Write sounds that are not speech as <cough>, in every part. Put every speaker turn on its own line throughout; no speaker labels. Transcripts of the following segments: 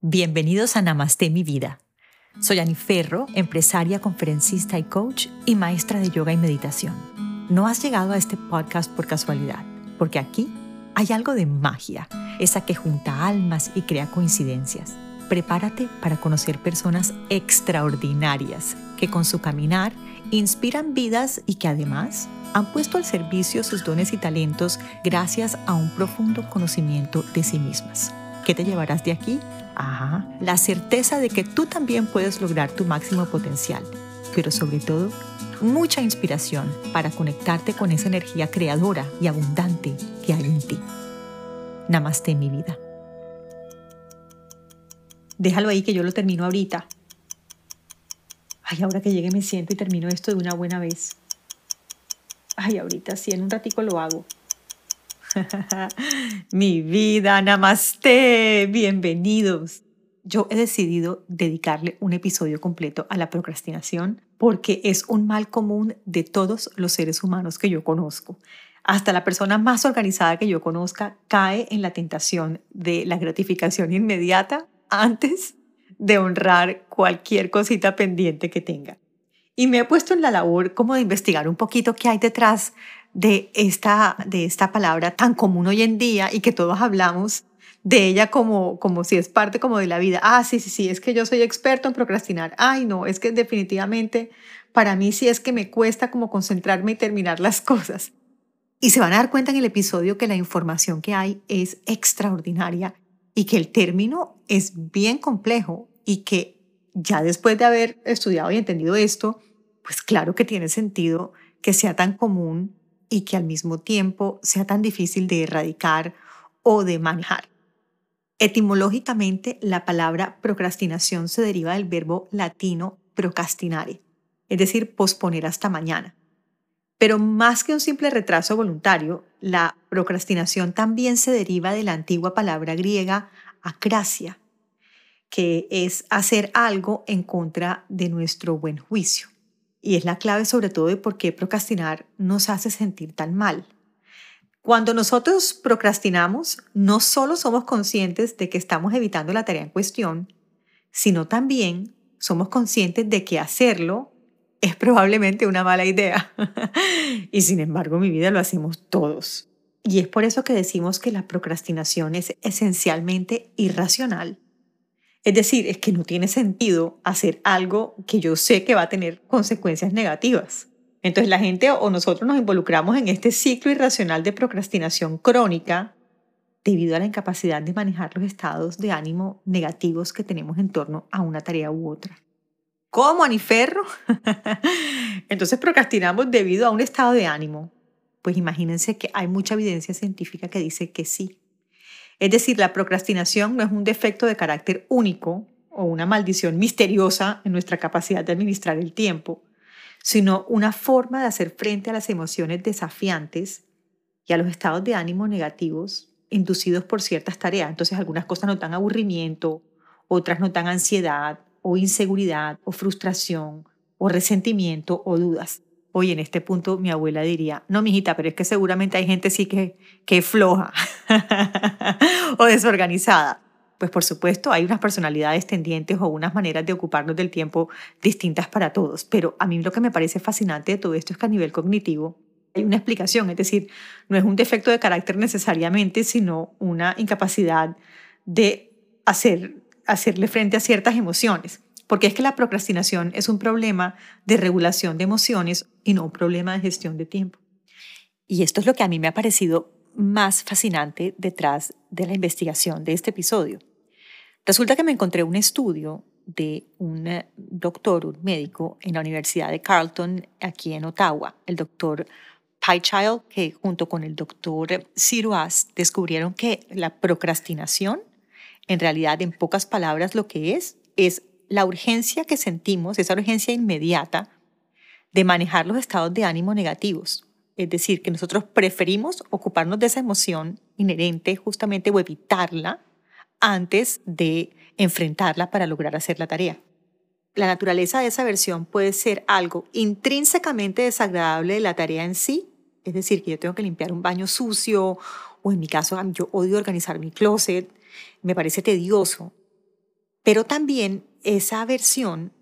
Bienvenidos a Namaste Mi Vida. Soy Ani Ferro, empresaria, conferencista y coach y maestra de yoga y meditación. No has llegado a este podcast por casualidad, porque aquí hay algo de magia, esa que junta almas y crea coincidencias. Prepárate para conocer personas extraordinarias que con su caminar inspiran vidas y que además han puesto al servicio sus dones y talentos gracias a un profundo conocimiento de sí mismas. ¿Qué te llevarás de aquí? Ajá, la certeza de que tú también puedes lograr tu máximo potencial, pero sobre todo, mucha inspiración para conectarte con esa energía creadora y abundante que hay en ti. Namaste mi vida. Déjalo ahí que yo lo termino ahorita. Ay, ahora que llegue me siento y termino esto de una buena vez. Ay, ahorita sí, en un ratico lo hago. <laughs> Mi vida, namaste, bienvenidos. Yo he decidido dedicarle un episodio completo a la procrastinación porque es un mal común de todos los seres humanos que yo conozco. Hasta la persona más organizada que yo conozca cae en la tentación de la gratificación inmediata antes de honrar cualquier cosita pendiente que tenga. Y me he puesto en la labor como de investigar un poquito qué hay detrás de esta, de esta palabra tan común hoy en día y que todos hablamos de ella como, como si es parte como de la vida. Ah, sí, sí, sí, es que yo soy experto en procrastinar. Ay, no, es que definitivamente para mí sí es que me cuesta como concentrarme y terminar las cosas. Y se van a dar cuenta en el episodio que la información que hay es extraordinaria y que el término es bien complejo y que ya después de haber estudiado y entendido esto, pues claro que tiene sentido que sea tan común y que al mismo tiempo sea tan difícil de erradicar o de manejar. Etimológicamente, la palabra procrastinación se deriva del verbo latino procrastinare, es decir, posponer hasta mañana. Pero más que un simple retraso voluntario, la procrastinación también se deriva de la antigua palabra griega acracia, que es hacer algo en contra de nuestro buen juicio. Y es la clave sobre todo de por qué procrastinar nos hace sentir tan mal. Cuando nosotros procrastinamos, no solo somos conscientes de que estamos evitando la tarea en cuestión, sino también somos conscientes de que hacerlo es probablemente una mala idea. <laughs> y sin embargo, mi vida lo hacemos todos. Y es por eso que decimos que la procrastinación es esencialmente irracional es decir, es que no tiene sentido hacer algo que yo sé que va a tener consecuencias negativas. Entonces la gente o nosotros nos involucramos en este ciclo irracional de procrastinación crónica debido a la incapacidad de manejar los estados de ánimo negativos que tenemos en torno a una tarea u otra. ¿Cómo, Aniferro? <laughs> Entonces procrastinamos debido a un estado de ánimo. Pues imagínense que hay mucha evidencia científica que dice que sí, es decir, la procrastinación no es un defecto de carácter único o una maldición misteriosa en nuestra capacidad de administrar el tiempo, sino una forma de hacer frente a las emociones desafiantes y a los estados de ánimo negativos inducidos por ciertas tareas. Entonces algunas cosas no dan aburrimiento, otras no dan ansiedad o inseguridad o frustración o resentimiento o dudas. Hoy en este punto mi abuela diría, no, mijita, pero es que seguramente hay gente sí que, que floja <laughs> o desorganizada. Pues por supuesto hay unas personalidades tendientes o unas maneras de ocuparnos del tiempo distintas para todos, pero a mí lo que me parece fascinante de todo esto es que a nivel cognitivo hay una explicación, es decir, no es un defecto de carácter necesariamente, sino una incapacidad de hacer, hacerle frente a ciertas emociones porque es que la procrastinación es un problema de regulación de emociones y no un problema de gestión de tiempo. Y esto es lo que a mí me ha parecido más fascinante detrás de la investigación de este episodio. Resulta que me encontré un estudio de un eh, doctor, un médico en la Universidad de Carleton, aquí en Ottawa, el doctor Child, que junto con el doctor Siruas descubrieron que la procrastinación, en realidad, en pocas palabras, lo que es, es la urgencia que sentimos, esa urgencia inmediata de manejar los estados de ánimo negativos. Es decir, que nosotros preferimos ocuparnos de esa emoción inherente justamente o evitarla antes de enfrentarla para lograr hacer la tarea. La naturaleza de esa versión puede ser algo intrínsecamente desagradable de la tarea en sí, es decir, que yo tengo que limpiar un baño sucio o en mi caso yo odio organizar mi closet, me parece tedioso, Pero también esa aversión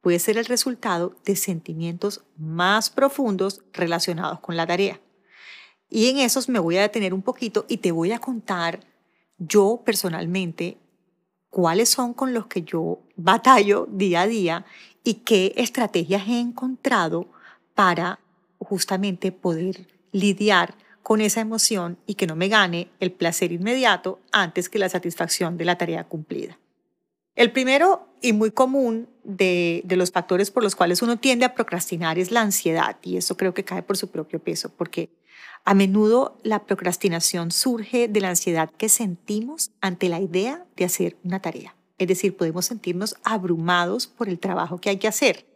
puede ser el resultado de sentimientos más profundos relacionados con la tarea. Y en esos me voy a detener un poquito y te voy a contar yo personalmente cuáles son con los que yo batallo día a día y qué estrategias he encontrado para justamente poder lidiar con esa emoción y que no me gane el placer inmediato antes que la satisfacción de la tarea cumplida. El primero y muy común de, los factores por los cuales uno tiende a procrastinar es la ansiedad y eso creo que cae por su propio peso porque a menudo la procrastinación surge de la ansiedad que sentimos ante la idea de hacer una tarea. Es decir, podemos sentirnos abrumados por el trabajo que hay que hacer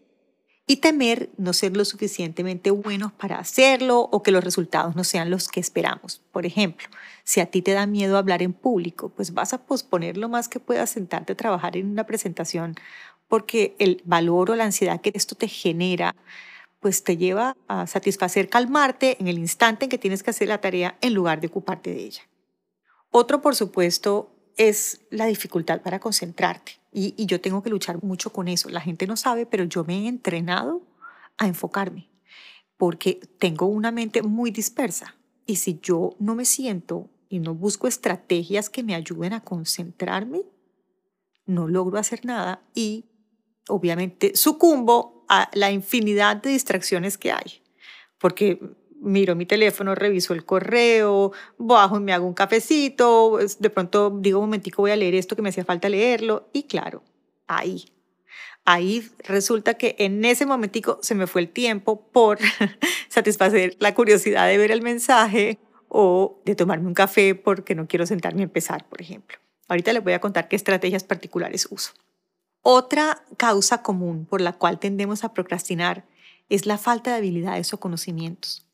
y temer no ser lo suficientemente buenos para hacerlo o que los resultados no sean los que esperamos. Por ejemplo, si a ti te da miedo hablar en público, pues vas a posponer lo más que puedas sentarte a trabajar en una presentación porque el valor o la ansiedad que esto te genera pues te lleva a satisfacer, calmarte en el instante en que tienes que hacer la tarea en lugar de ocuparte de ella. Otro, por supuesto, es la dificultad para concentrarte. Y, yo tengo que luchar mucho con eso. La gente no sabe, pero yo me he entrenado a enfocarme porque tengo una mente muy dispersa. Y si yo no me siento y no busco estrategias que me ayuden a concentrarme, no logro hacer nada y obviamente sucumbo a la infinidad de distracciones que hay. Porque miro mi teléfono, reviso el correo, bajo y me hago un cafecito, de pronto digo un momentico voy a leer esto que me hacía falta leerlo y claro, ahí, ahí resulta que en ese momentico se me fue el tiempo por <laughs> satisfacer la curiosidad de ver el mensaje o de tomarme un café porque no quiero sentarme a empezar, por ejemplo. Ahorita les voy a contar qué estrategias particulares uso. Otra causa común por la cual tendemos a procrastinar es la falta de habilidades o conocimientos.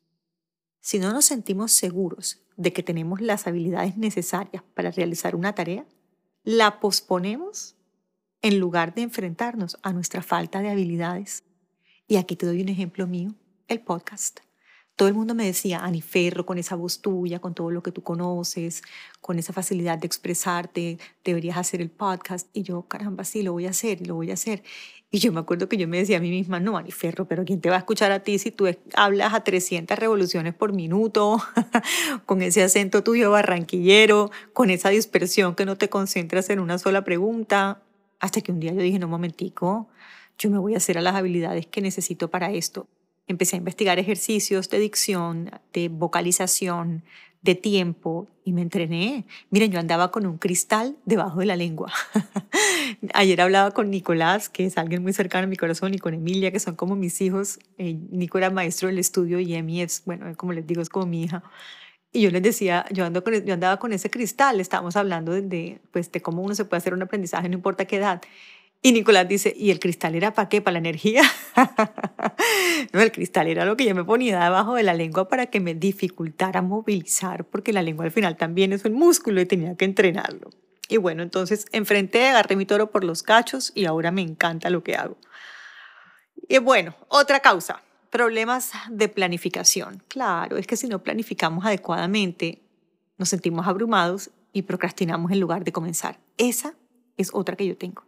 Si no nos sentimos seguros de que tenemos las habilidades necesarias para realizar una tarea, la posponemos en lugar de enfrentarnos a nuestra falta de habilidades. Y aquí te doy un ejemplo mío, el podcast todo el mundo me decía, Ani Ferro, con esa voz tuya, con todo lo que tú conoces, con esa facilidad de expresarte, deberías hacer el podcast. Y yo, caramba, sí, lo voy a hacer, lo voy a hacer. Y yo me acuerdo que yo me decía a mí misma, no, Ani Ferro, pero ¿quién te va a escuchar a ti si tú hablas a 300 revoluciones por minuto, <laughs> con ese acento tuyo barranquillero, con esa dispersión que no te concentras en una sola pregunta? Hasta que un día yo dije, no, momentico, yo me voy a hacer a las habilidades que necesito para esto empecé a investigar ejercicios de dicción, de vocalización, de tiempo y me entrené. Miren, yo andaba con un cristal debajo de la lengua. <laughs> Ayer hablaba con Nicolás, que es alguien muy cercano a mi corazón, y con Emilia, que son como mis hijos. Eh, Nico era maestro del estudio y Emi es, bueno, como les digo, es como mi hija. Y yo les decía, yo, ando con, yo andaba con ese cristal, estábamos hablando de, pues, de cómo uno se puede hacer un aprendizaje, no importa qué edad. Y Nicolás dice, ¿y el cristal era para qué? ¿Para la energía? <laughs> no, el cristal era lo que yo me ponía debajo de la lengua para que me dificultara movilizar, porque la lengua al final también es un músculo y tenía que entrenarlo. Y bueno, entonces enfrenté, agarré mi toro por los cachos y ahora me encanta lo que hago. Y bueno, otra causa, problemas de planificación. Claro, es que si no planificamos adecuadamente, nos sentimos abrumados y procrastinamos en lugar de comenzar. Esa es otra que yo tengo.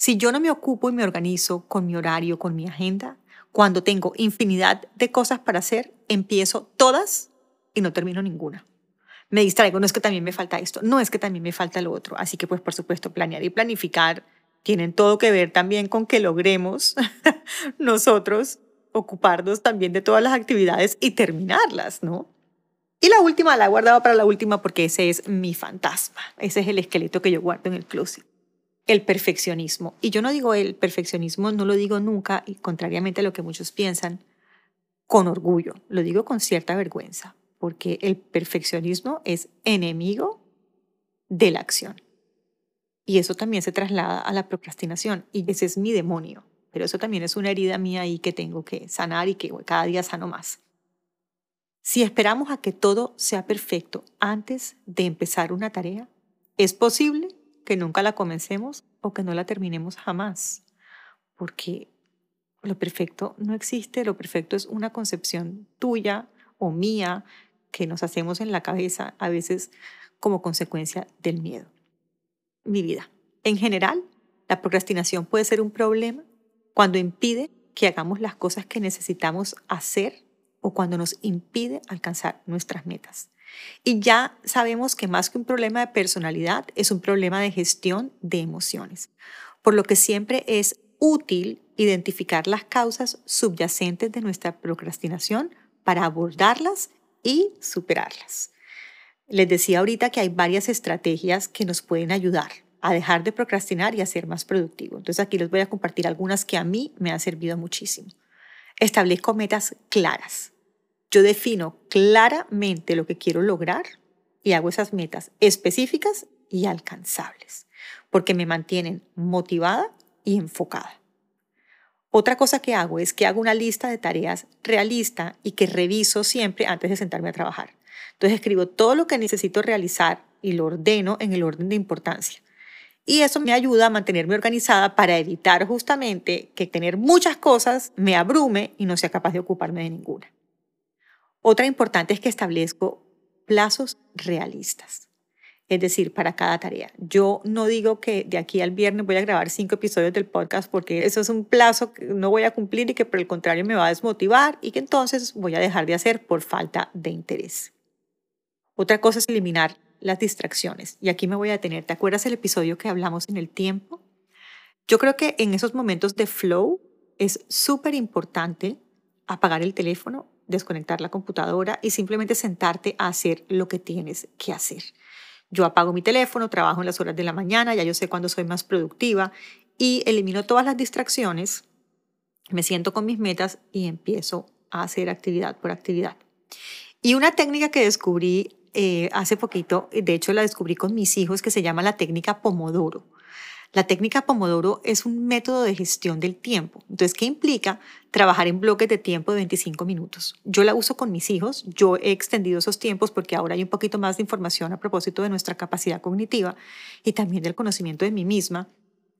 Si yo no me ocupo y me organizo con mi horario, con mi agenda, cuando tengo infinidad de cosas para hacer, empiezo todas y no termino ninguna. Me distraigo, no es que también me falta esto, no es que también me falta lo otro. Así que pues por supuesto planear y planificar tienen todo que ver también con que logremos <laughs> nosotros ocuparnos también de todas las actividades y terminarlas, ¿no? Y la última la he guardado para la última porque ese es mi fantasma, ese es el esqueleto que yo guardo en el closet el perfeccionismo. Y yo no digo el perfeccionismo, no lo digo nunca, y contrariamente a lo que muchos piensan, con orgullo, lo digo con cierta vergüenza, porque el perfeccionismo es enemigo de la acción. Y eso también se traslada a la procrastinación, y ese es mi demonio, pero eso también es una herida mía ahí que tengo que sanar y que cada día sano más. Si esperamos a que todo sea perfecto antes de empezar una tarea, es posible que nunca la comencemos o que no la terminemos jamás, porque lo perfecto no existe, lo perfecto es una concepción tuya o mía que nos hacemos en la cabeza a veces como consecuencia del miedo. Mi vida, En general, la procrastinación puede ser un problema cuando impide que hagamos las cosas que necesitamos hacer o cuando nos impide alcanzar nuestras metas. Y ya sabemos que más que un problema de personalidad, es un problema de gestión de emociones, por lo que siempre es útil identificar las causas subyacentes de nuestra procrastinación para abordarlas y superarlas. Les decía ahorita que hay varias estrategias que nos pueden ayudar a dejar de procrastinar y a ser más productivo. Entonces aquí les voy a compartir algunas que a mí me han servido muchísimo. Establezco metas claras. Yo defino claramente lo que quiero lograr y hago esas metas específicas y alcanzables, porque me mantienen motivada y enfocada. Otra cosa que hago es que hago una lista de tareas realista y que reviso siempre antes de sentarme a trabajar. Entonces escribo todo lo que necesito realizar y lo ordeno en el orden de importancia. Y eso me ayuda a mantenerme organizada para evitar justamente que tener muchas cosas me abrume y no sea capaz de ocuparme de ninguna. Otra importante es que establezco plazos realistas, es decir, para cada tarea. Yo no digo que de aquí al viernes voy a grabar cinco episodios del podcast porque eso es un plazo que no voy a cumplir y que por el contrario me va a desmotivar y que entonces voy a dejar de hacer por falta de interés. Otra cosa es eliminar las distracciones. Y aquí me voy a detener. ¿Te acuerdas el episodio que hablamos en el tiempo? Yo creo que en esos momentos de flow es súper importante apagar el teléfono desconectar la computadora y simplemente sentarte a hacer lo que tienes que hacer. Yo apago mi teléfono, trabajo en las horas de la mañana, ya yo sé cuándo soy más productiva y elimino todas las distracciones, me siento con mis metas y empiezo a hacer actividad por actividad. Y una técnica que descubrí eh, hace poquito, de hecho la descubrí con mis hijos, que se llama la técnica Pomodoro. La técnica Pomodoro es un método de gestión del tiempo. Entonces, ¿qué implica? Trabajar en bloques de tiempo de 25 minutos. Yo la uso con mis hijos. Yo he extendido esos tiempos porque ahora hay un poquito más de información a propósito de nuestra capacidad cognitiva y también del conocimiento de mí misma.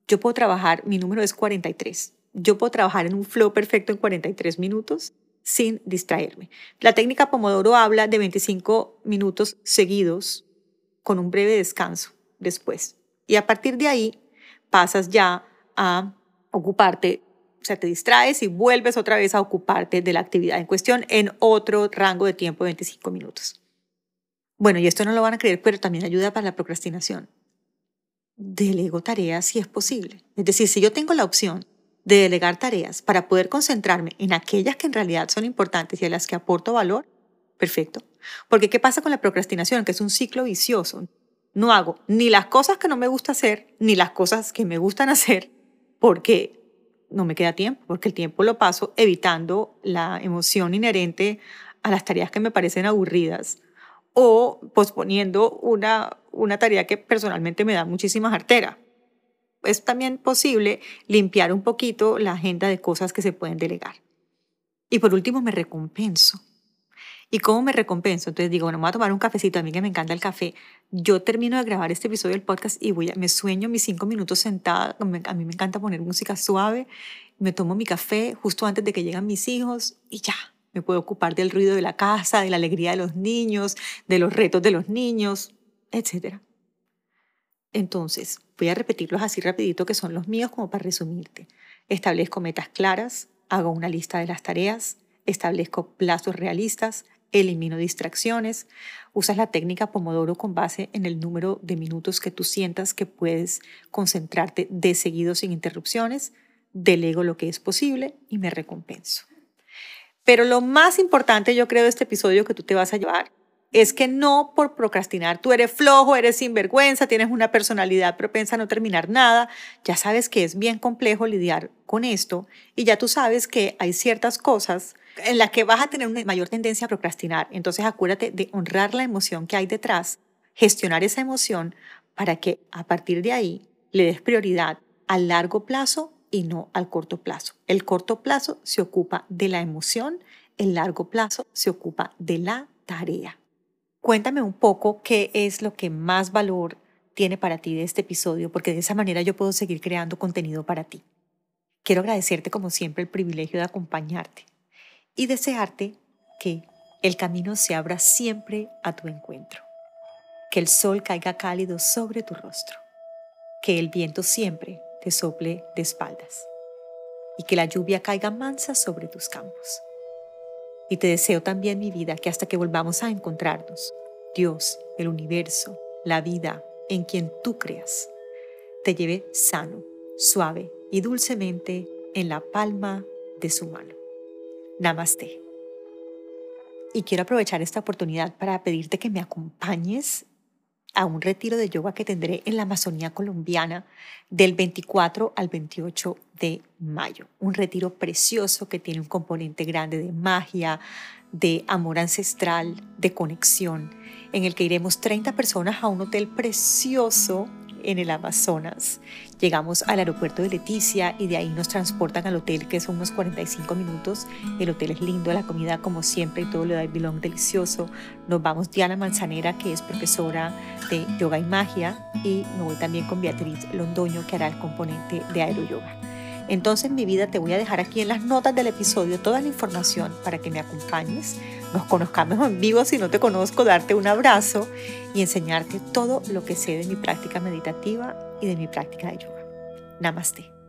Yo puedo trabajar, mi número es 43. Yo puedo trabajar en un flow perfecto en 43 minutos sin distraerme. La técnica Pomodoro habla de 25 minutos seguidos con un breve descanso después. Y a partir de ahí pasas ya a ocuparte, o sea, te distraes y vuelves otra vez a ocuparte de la actividad en cuestión en otro rango de tiempo de 25 minutos. Bueno, y esto no lo van a creer, pero también ayuda para la procrastinación. Delego tareas si es posible. Es decir, si yo tengo la opción de delegar tareas para poder concentrarme en aquellas que en realidad son importantes y a las que aporto valor, perfecto. Porque ¿qué pasa con la procrastinación? Que es un ciclo vicioso no hago ni las cosas que no me gusta hacer, ni las cosas que me gustan <laughs> hacer, porque no me queda tiempo, porque el tiempo lo paso evitando la emoción inherente a las tareas que me parecen aburridas o posponiendo una, una tarea que personalmente me da muchísima jartera. Es también posible limpiar un poquito la agenda de cosas que se pueden delegar. Y por último, me recompenso. ¿Y cómo me recompenso? Entonces digo, bueno, me voy a tomar un cafecito, a mí que me encanta el café. Yo termino de grabar este episodio del podcast y voy a, me sueño mis cinco minutos sentada. A mí me encanta poner música suave. Me tomo mi café justo antes de que lleguen mis hijos y ya. Me puedo ocupar del ruido de la casa, de la alegría de los niños, de los retos de los niños, etc. Entonces, voy a repetirlos así rapidito que son los míos como para resumirte. Establezco metas claras, hago una lista de las tareas, establezco plazos realistas, elimino distracciones, usas la técnica Pomodoro con base en el número de minutos que tú sientas que puedes concentrarte de seguido sin interrupciones, delego lo que es posible y me recompenso. Pero lo más importante yo creo de este episodio que tú te vas a llevar es que no por procrastinar tú eres flojo, eres sinvergüenza, tienes una personalidad propensa a no terminar nada. Ya sabes que es bien complejo lidiar con esto y ya tú sabes que hay ciertas cosas en las que vas a tener una mayor tendencia a procrastinar. Entonces acuérdate de honrar la emoción que hay detrás, gestionar esa emoción para que a partir de ahí le des prioridad al largo plazo y no al corto plazo. El corto plazo se ocupa de la emoción, el largo plazo se ocupa de la tarea. Cuéntame un poco qué es lo que más valor tiene para ti de este episodio, porque de esa manera yo puedo seguir creando contenido para ti. Quiero agradecerte como siempre el privilegio de acompañarte y desearte que el camino se abra siempre a tu encuentro, que el sol caiga cálido sobre tu rostro que el viento siempre te sople de espaldas y que la lluvia caiga mansa sobre tus campos. Y te deseo también, mi vida, que hasta que volvamos a encontrarnos, Dios, el universo, la vida en quien tú creas, te lleve sano, suave y dulcemente en la palma de su mano. Namaste. Y quiero aprovechar esta oportunidad para pedirte que me acompañes a un retiro de yoga que tendré en la Amazonía colombiana del 24 al 28 de mayo. Un retiro precioso que tiene un componente grande de magia, de amor ancestral, de conexión, en el que iremos 30 personas a un hotel precioso en el Amazonas. Llegamos al aeropuerto de Leticia y de ahí nos transportan al hotel, que son unos 45 minutos. El hotel es lindo, la comida como siempre y todo lo de Bilong delicioso. Nos vamos Diana Manzanera, que es profesora de yoga y magia, y me voy también con Beatriz Londoño, que hará el componente de aeroyoga. Entonces, mi vida, te voy a dejar aquí en las notas del episodio toda la información para que me acompañes, nos conozcamos en vivo si no te conozco, darte un abrazo y enseñarte todo lo que sé de mi práctica meditativa y de mi práctica de yoga. Namaste.